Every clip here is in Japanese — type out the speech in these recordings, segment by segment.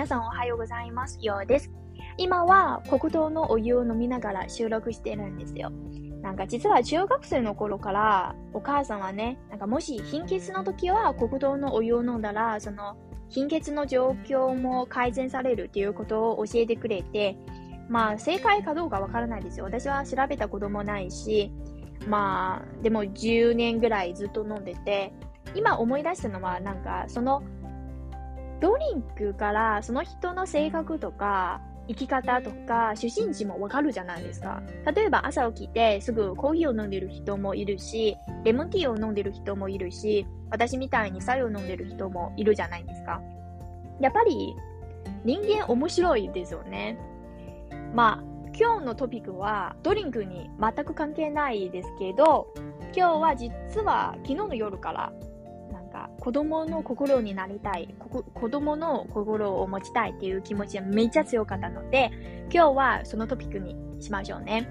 皆さんおはようございます。ようです。今は黒糖のお湯を飲みながら収録してるんですよ。なんか実は中学生の頃からお母さんはね、なんかもし貧血の時は黒糖のお湯を飲んだら、その貧血の状況も改善されるっていうことを教えてくれて、まあ正解かどうかわからないですよ。私は調べたこともないし、まあでも10年ぐらいずっと飲んでて、今思い出したのはなんかそのドリンクからその人の性格とか生き方とか出身地もわかるじゃないですか。例えば朝起きてすぐコーヒーを飲んでる人もいるし、レモンティーを飲んでる人もいるし、私みたいに白湯を飲んでる人もいるじゃないですか。やっぱり人間面白いですよね。まあ、今日のトピックはドリンクに全く関係ないですけど、今日は実は昨日の夜から子供の心になりたいこ、子供の心を持ちたいっていう気持ちがめっちゃ強かったので、今日はそのトピックにしましょうね。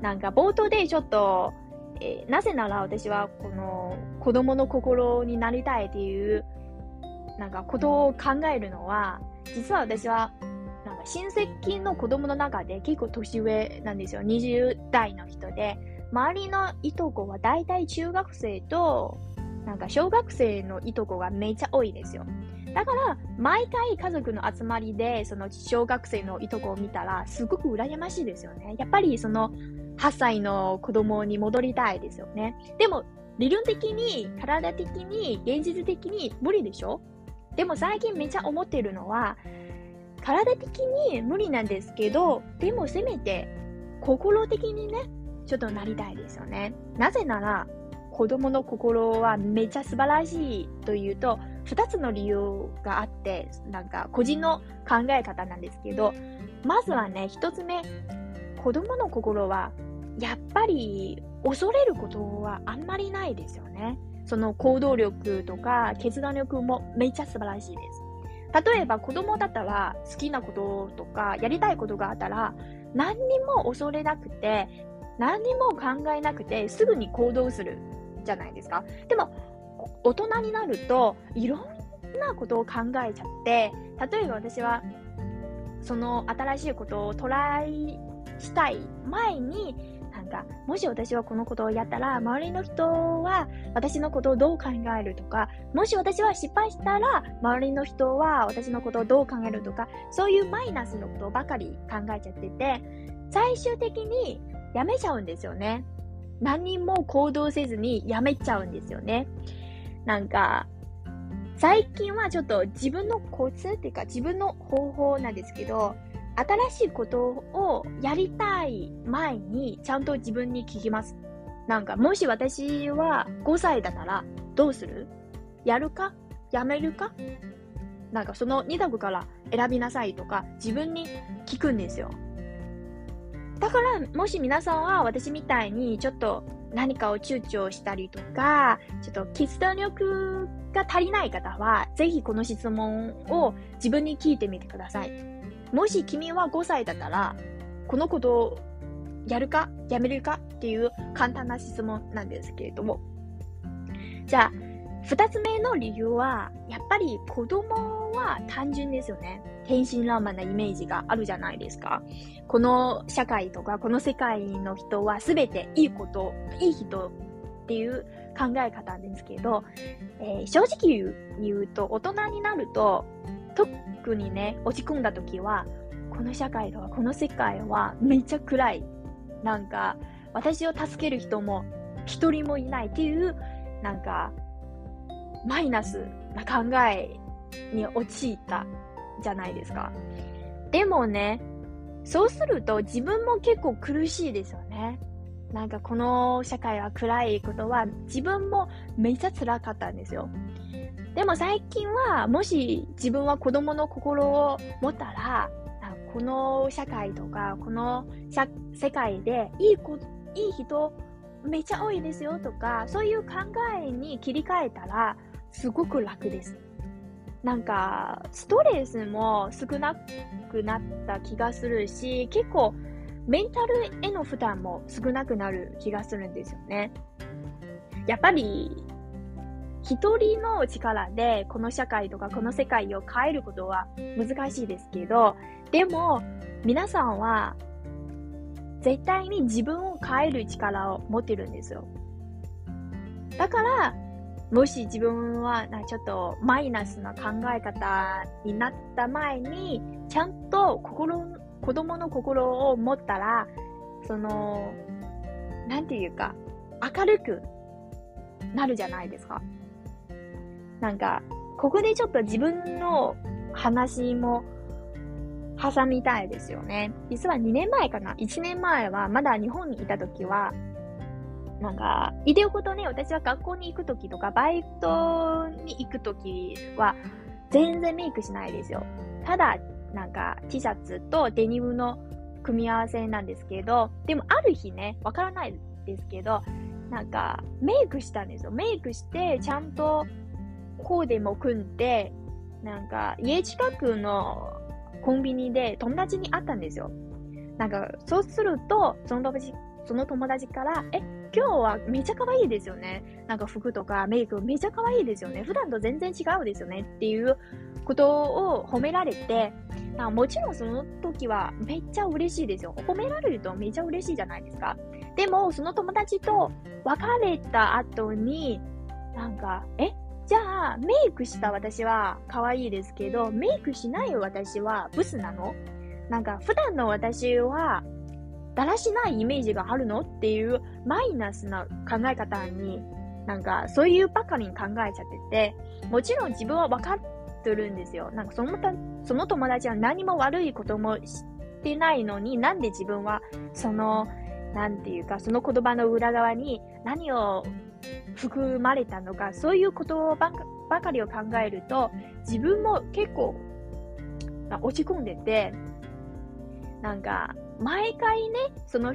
なんか冒頭でちょっと、えー、なぜなら私はこの子供の心になりたいっていうなんかことを考えるのは、実は私はなんか親戚の子供の中で結構年上なんですよ。20代の人で。周りのいとこは大体中学生となんか小学生のいとこがめっちゃ多いですよ。だから、毎回家族の集まりで、その小学生のいとこを見たら、すごく羨ましいですよね。やっぱりその8歳の子供に戻りたいですよね。でも、理論的に、体的に、現実的に無理でしょ？でも最近めっちゃ思ってるのは、体的に無理なんですけど、でもせめて心的にね、ちょっとなりたいですよね。なぜなら、子供の心はめっちゃ素晴らしいというと、二つの理由があって、なんか個人の考え方なんですけど、まずはね、一つ目、子供の心はやっぱり恐れることはあんまりないですよね。その行動力とか決断力もめっちゃ素晴らしいです。例えば子供だったら好きなこととかやりたいことがあったら何にも恐れなくて何にも考えなくてすぐに行動するじゃないですか。でも、大人になると、いろんなことを考えちゃって、例えば私は、その新しいことをトライしたい前に、なんか、もし私はこのことをやったら、周りの人は私のことをどう考えるとか、もし私は失敗したら、周りの人は私のことをどう考えるとか、そういうマイナスのことばかり考えちゃってて、最終的にやめちゃうんですよね。何も行動せずにやめちゃうんですよね。なんか、最近はちょっと自分のコツっていうか自分の方法なんですけど、新しいことをやりたい前にちゃんと自分に聞きます。なんか、もし私は5歳だったらどうする？やるか？やめるか？なんかその2択から選びなさいとか自分に聞くんですよ。だから、もし皆さんは私みたいにちょっと何かを躊躇したりとか、ちょっと決断力が足りない方は、ぜひこの質問を自分に聞いてみてください。もし君は5歳だったら、このことをやるかやめるかっていう簡単な質問なんですけれども。じゃあ、二つ目の理由は、やっぱり子供は単純ですよね。天真爛漫なイメージがあるじゃないですか。この社会とか、この世界の人は全ていいこと、いい人っていう考え方ですけど、えー、正直言うと、大人になると、特にね、落ち込んだ時は、この社会とかこの世界はめっちゃ暗い。なんか、私を助ける人も一人もいないっていう、なんか、マイナスな考えに陥ったじゃないですか。でもね、そうすると自分も結構苦しいですよね。なんかこの社会は暗いことは自分もめっちゃ辛かったんですよ。でも最近はもし自分は子供の心を持ったら、この社会とかこの世界でいい子いい人めっちゃ多いですよとかそういう考えに切り替えたらすごく楽です。なんか、ストレスも少なくなった気がするし、結構、メンタルへの負担も少なくなる気がするんですよね。やっぱり、一人の力でこの社会とかこの世界を変えることは難しいですけど、でも皆さんは絶対に自分を変える力を持ってるんですよ。だから、もし自分はちょっとマイナスな考え方になった前に、ちゃんと心、子供の心を持ったら、その、なんていうか、明るくなるじゃないですか。なんか、ここでちょっと自分の話も挟みたいですよね。実は2年前かな ?1 年前はまだ日本にいた時は、なんか、いでおことね、私は学校に行く時とか、バイトに行く時は、全然メイクしないですよ。ただ、なんか、T シャツとデニムの組み合わせなんですけど、でもある日ね、わからないですけど、なんか、メイクしたんですよ。メイクして、ちゃんとコーデも組んで、なんか、家近くのコンビニで友達に会ったんですよ。なんか、そうすると、その友達、その友達から、え、今日はめちゃ可愛いですよね。なんか服とかメイクめちゃ可愛いですよね。普段と全然違うですよねっていうことを褒められて、あもちろんその時はめっちゃ嬉しいですよ。褒められるとめちゃ嬉しいじゃないですか。でも、その友達と別れた後に、なんか、え？じゃあ、メイクした私は可愛いですけど、メイクしない私はブスなの？なんか、普段の私は、だらしないイメージがあるの？っていうマイナスな考え方に、なんか、そういうばかりに考えちゃってて、もちろん自分は分かってるんですよ。なんか、そのた、その友達は何も悪いこともしてないのに、なんで自分は、その、なんていうか、その言葉の裏側に何を含まれたのか、そういうことばばかりを考えると、自分も結構落ち込んでて、なんか、毎回ね、その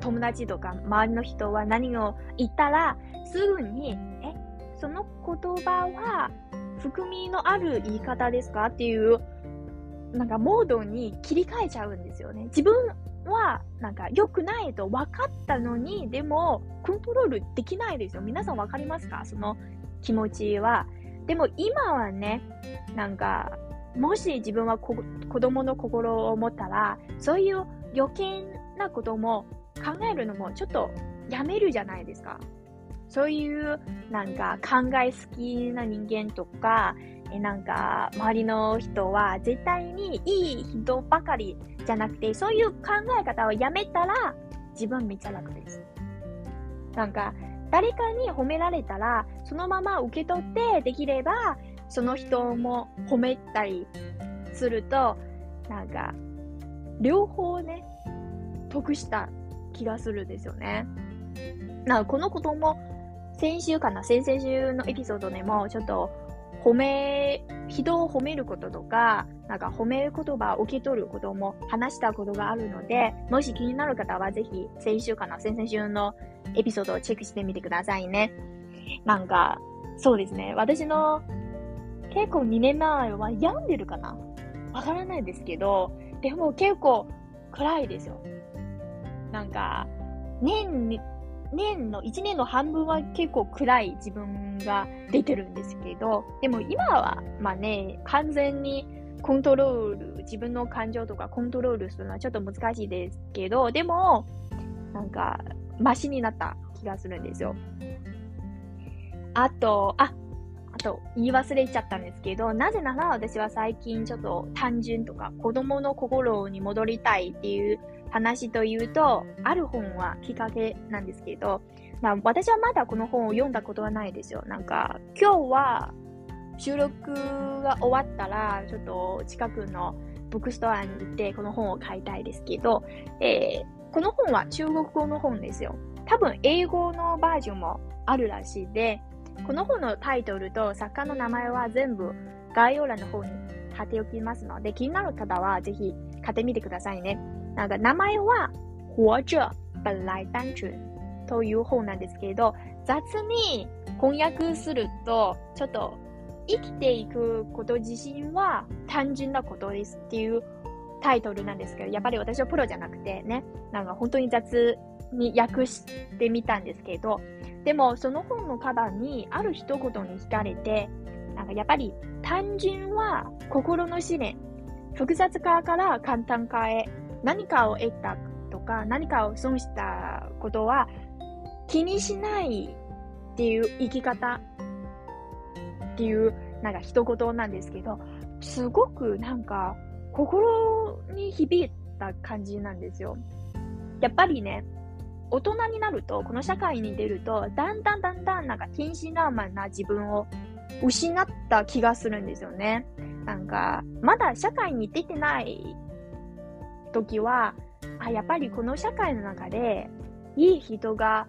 友達とか周りの人は何を言ったら、すぐに、え、その言葉は含みのある言い方ですか？っていう、なんかモードに切り替えちゃうんですよね。自分は、なんか良くないと分かったのに、でも、コントロールできないですよ。皆さん分かりますか？その気持ちは。でも今はね、なんか、もし自分は子供の心を持ったら、そういう余計なことも考えるのもちょっとやめるじゃないですか。そういうなんか考え好きな人間とか、えなんか周りの人は絶対にいい人ばかりじゃなくて、そういう考え方をやめたら自分めっちゃ楽です。なんか誰かに褒められたら、そのまま受け取ってできれば、その人も褒めたりすると、なんか、両方ね、得した気がするんですよね。なこのことも、先週かな、先々週のエピソードでも、ちょっと褒め、人を褒めることとか、なんか褒め言葉を受け取ることも話したことがあるので、もし気になる方はぜひ先週かな、先々週のエピソードをチェックしてみてくださいね。なんか、そうですね。私の結構2年前は病んでるかな？わからないですけど、でも結構暗いですよ。なんか、年に年の、1年の半分は結構暗い自分が出てるんですけど、でも今は、まあね、完全にコントロール、自分の感情とかコントロールするのはちょっと難しいですけど、でも、なんか、マシになった気がするんですよ。あと、あ、あと、言い忘れちゃったんですけど、なぜなら私は最近ちょっと単純とか子供の心に戻りたいっていう話というと、ある本はきっかけなんですけど、まあ、私はまだこの本を読んだことはないですよ。なんか、今日は収録が終わったら、ちょっと近くのブックストアに行ってこの本を買いたいですけど、えー、この本は中国語の本ですよ。多分英語のバージョンもあるらしいで、この本のタイトルと作家の名前は全部概要欄の方に貼っておきますので、気になる方はぜひ買ってみてくださいね。なんか名前は、活着本来单純という本なんですけれど、雑に翻訳すると、ちょっと生きていくこと自身は単純なことですっていうタイトルなんですけど、やっぱり私はプロじゃなくてね、なんか本当に雑に訳してみたんですけど、でも、その本のカバーにある一言に惹かれて、なんかやっぱり単純は心の試練、複雑化から簡単化へ、何かを得たとか何かを損したことは気にしないっていう生き方。っていうなんか一言なんですけど、すごくなんか心に響いた感じなんですよ。やっぱりね、大人になると、この社会に出ると、だんだんだんだんなんか天真爛漫な自分を失った気がするんですよね。なんか、まだ社会に出てない時は、あ、やっぱりこの社会の中で、いい人が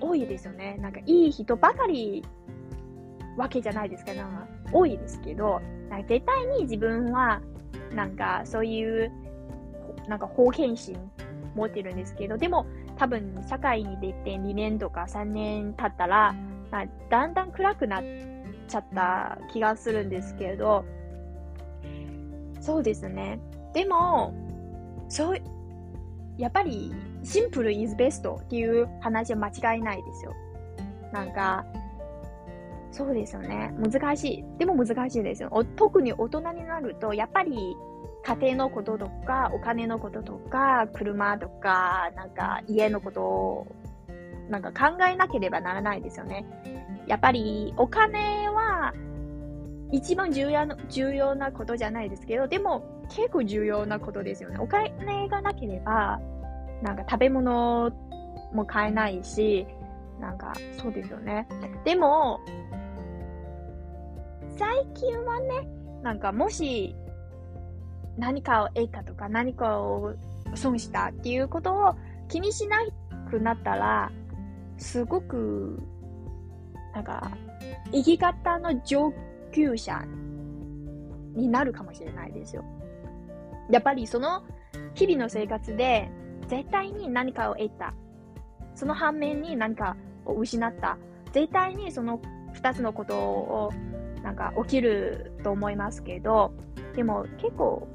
多いですよね。なんか、いい人ばかりわけじゃないですか、なんか多いですけど、なんか絶対に自分は、なんか、そういう、なんか、方変心持ってるんですけど、でも、多分、社会に出て2年とか3年経ったら、まあ、だんだん暗くなっちゃった気がするんですけど、そうですね。でも、そう、やっぱり、シンプル is best っていう話は間違いないですよ。なんか、そうですよね。難しい。でも難しいですよ。特に大人になると、やっぱり家庭のこととか、お金のこととか、車とか、なんか家のことを、なんか考えなければならないですよね。やっぱりお金は一番重要な重要なことじゃないですけど、でも結構重要なことですよね。お金がなければ、なんか食べ物も買えないし、なんかそうですよね。でも、最近はね、なんかもし何かを得たとか何かを損したっていうことを気にしなくなったら、すごく、なんか、生き方の上級者になるかもしれないですよ。やっぱりその日々の生活で絶対に何かを得た。その反面に何かを失った。絶対にその二つのことをなんか起きると思いますけど、でも結構、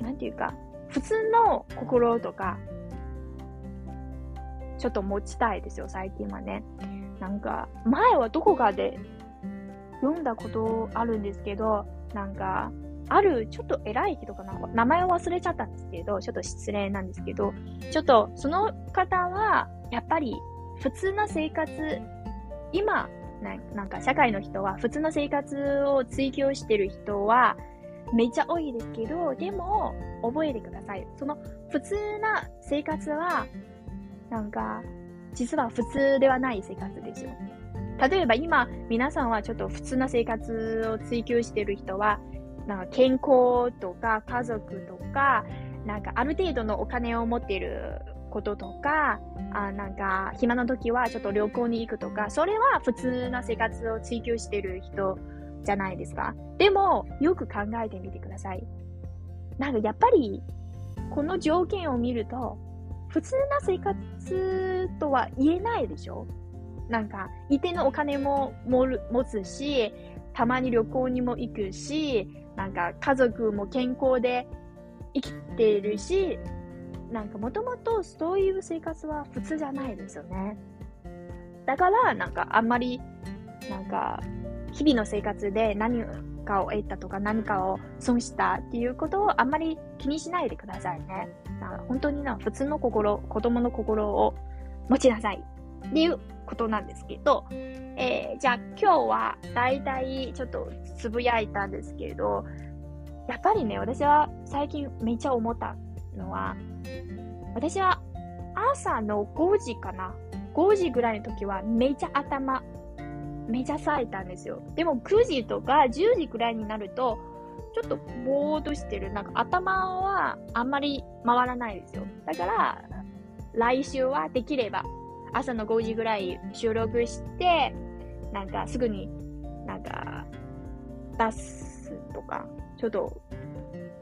なんていうか、普通の心とか、ちょっと持ちたいですよ、最近はね。なんか、前はどこかで読んだことあるんですけど、なんか、あるちょっと偉い人かな名前を忘れちゃったんですけど、ちょっと失礼なんですけど、ちょっとその方は、やっぱり普通の生活、今、なんか社会の人は普通の生活を追求してる人はめっちゃ多いですけど、でも覚えてください。その普通な生活は、なんか、実は普通ではない生活ですよ。例えば今、皆さんはちょっと普通な生活を追求してる人は、なんか健康とか家族とか、なんかある程度のお金を持っていることとか、あなんか暇な時はちょっと旅行に行くとか、それは普通な生活を追求してる人じゃないですか。でも、よく考えてみてください。なんかやっぱり、この条件を見ると、普通な生活とは言えないでしょ？なんか、一定のお金も持つし、たまに旅行にも行くし、なんか家族も健康で生きているし、なんかもともとそういう生活は普通じゃないですよね。だから、なんかあんまり、なんか、日々の生活で何かを得たとか何かを損したっていうことをあんまり気にしないでくださいね。本当にな、普通の心、子供の心を持ちなさいっていうことなんですけど、えー、じゃあ今日は大体ちょっとつぶやいたんですけど、やっぱりね、私は最近めっちゃ思ったのは、私は朝の5時かな。5時ぐらいの時はめっちゃ頭、めちゃ冴えたんですよ。でも9時とか10時くらいになると、ちょっとぼーっとしてる。なんか頭はあんまり回らないですよ。だから、来週はできれば朝の5時ぐらい収録して、なんかすぐになんか出すとか、ちょっと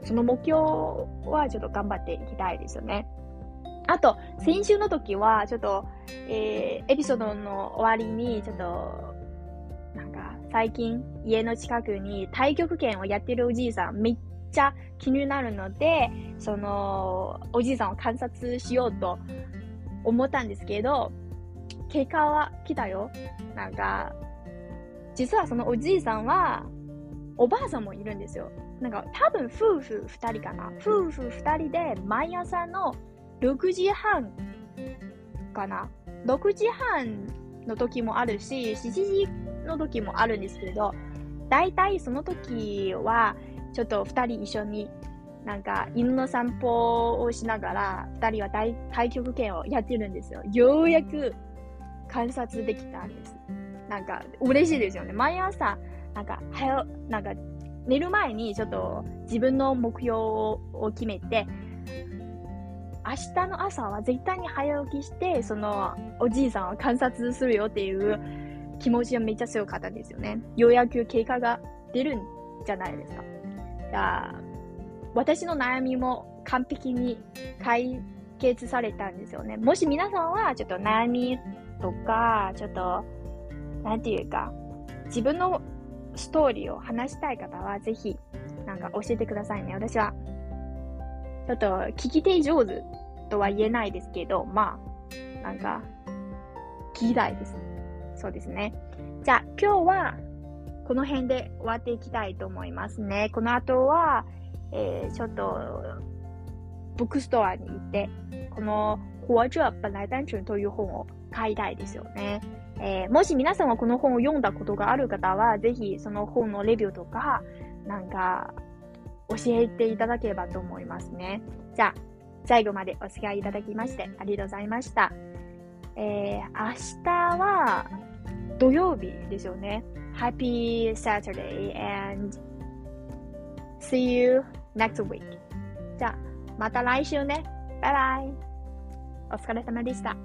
その目標はちょっと頑張っていきたいですよね。あと、先週の時は、ちょっと、えー、エピソードの終わりに、ちょっと、最近、家の近くに太極拳をやってるおじいさん、めっちゃ気になるので、その、おじいさんを観察しようと思ったんですけど、経過は来たよ。なんか、実はそのおじいさんは、おばあさんもいるんですよ。なんか多分夫婦二人かな。夫婦二人で毎朝の6時半かな。6時半の時もあるし、7時の時もあるんですけど、大体その時は、ちょっと二人一緒に、なんか犬の散歩をしながら、二人は大太極拳をやってるんですよ。ようやく観察できたんです。なんか嬉しいですよね。毎朝、なんか、はよ、なんか、寝る前にちょっと自分の目標を決めて、明日の朝は絶対に早起きして、そのおじいさんを観察するよっていう気持ちがめっちゃ強かったんですよね。ようやく結果が出るんじゃないですか。いや私の悩みも完璧に解決されたんですよね。もし皆さんはちょっと悩みとか、ちょっと、なんていうか、自分のストーリーを話したい方は、ぜひ、なんか教えてくださいね。私は、ちょっと聞き手上手とは言えないですけど、まあ、なんか、聞きたいです。そうですね。じゃあ、今日は、この辺で終わっていきたいと思いますね。この後は、えー、ちょっと、ブックストアに行って、この、活着本来单純という本を買いたいですよね。えー、もし皆さんはこの本を読んだことがある方は、ぜひその本のレビューとか、なんか、教えていただければと思いますね。じゃあ、最後までお付き合いいただきましてありがとうございました。えー、明日は土曜日ですよね。Happy Saturday and see you next week. じゃあ、また来週ね。バイバイ。お疲れ様でした。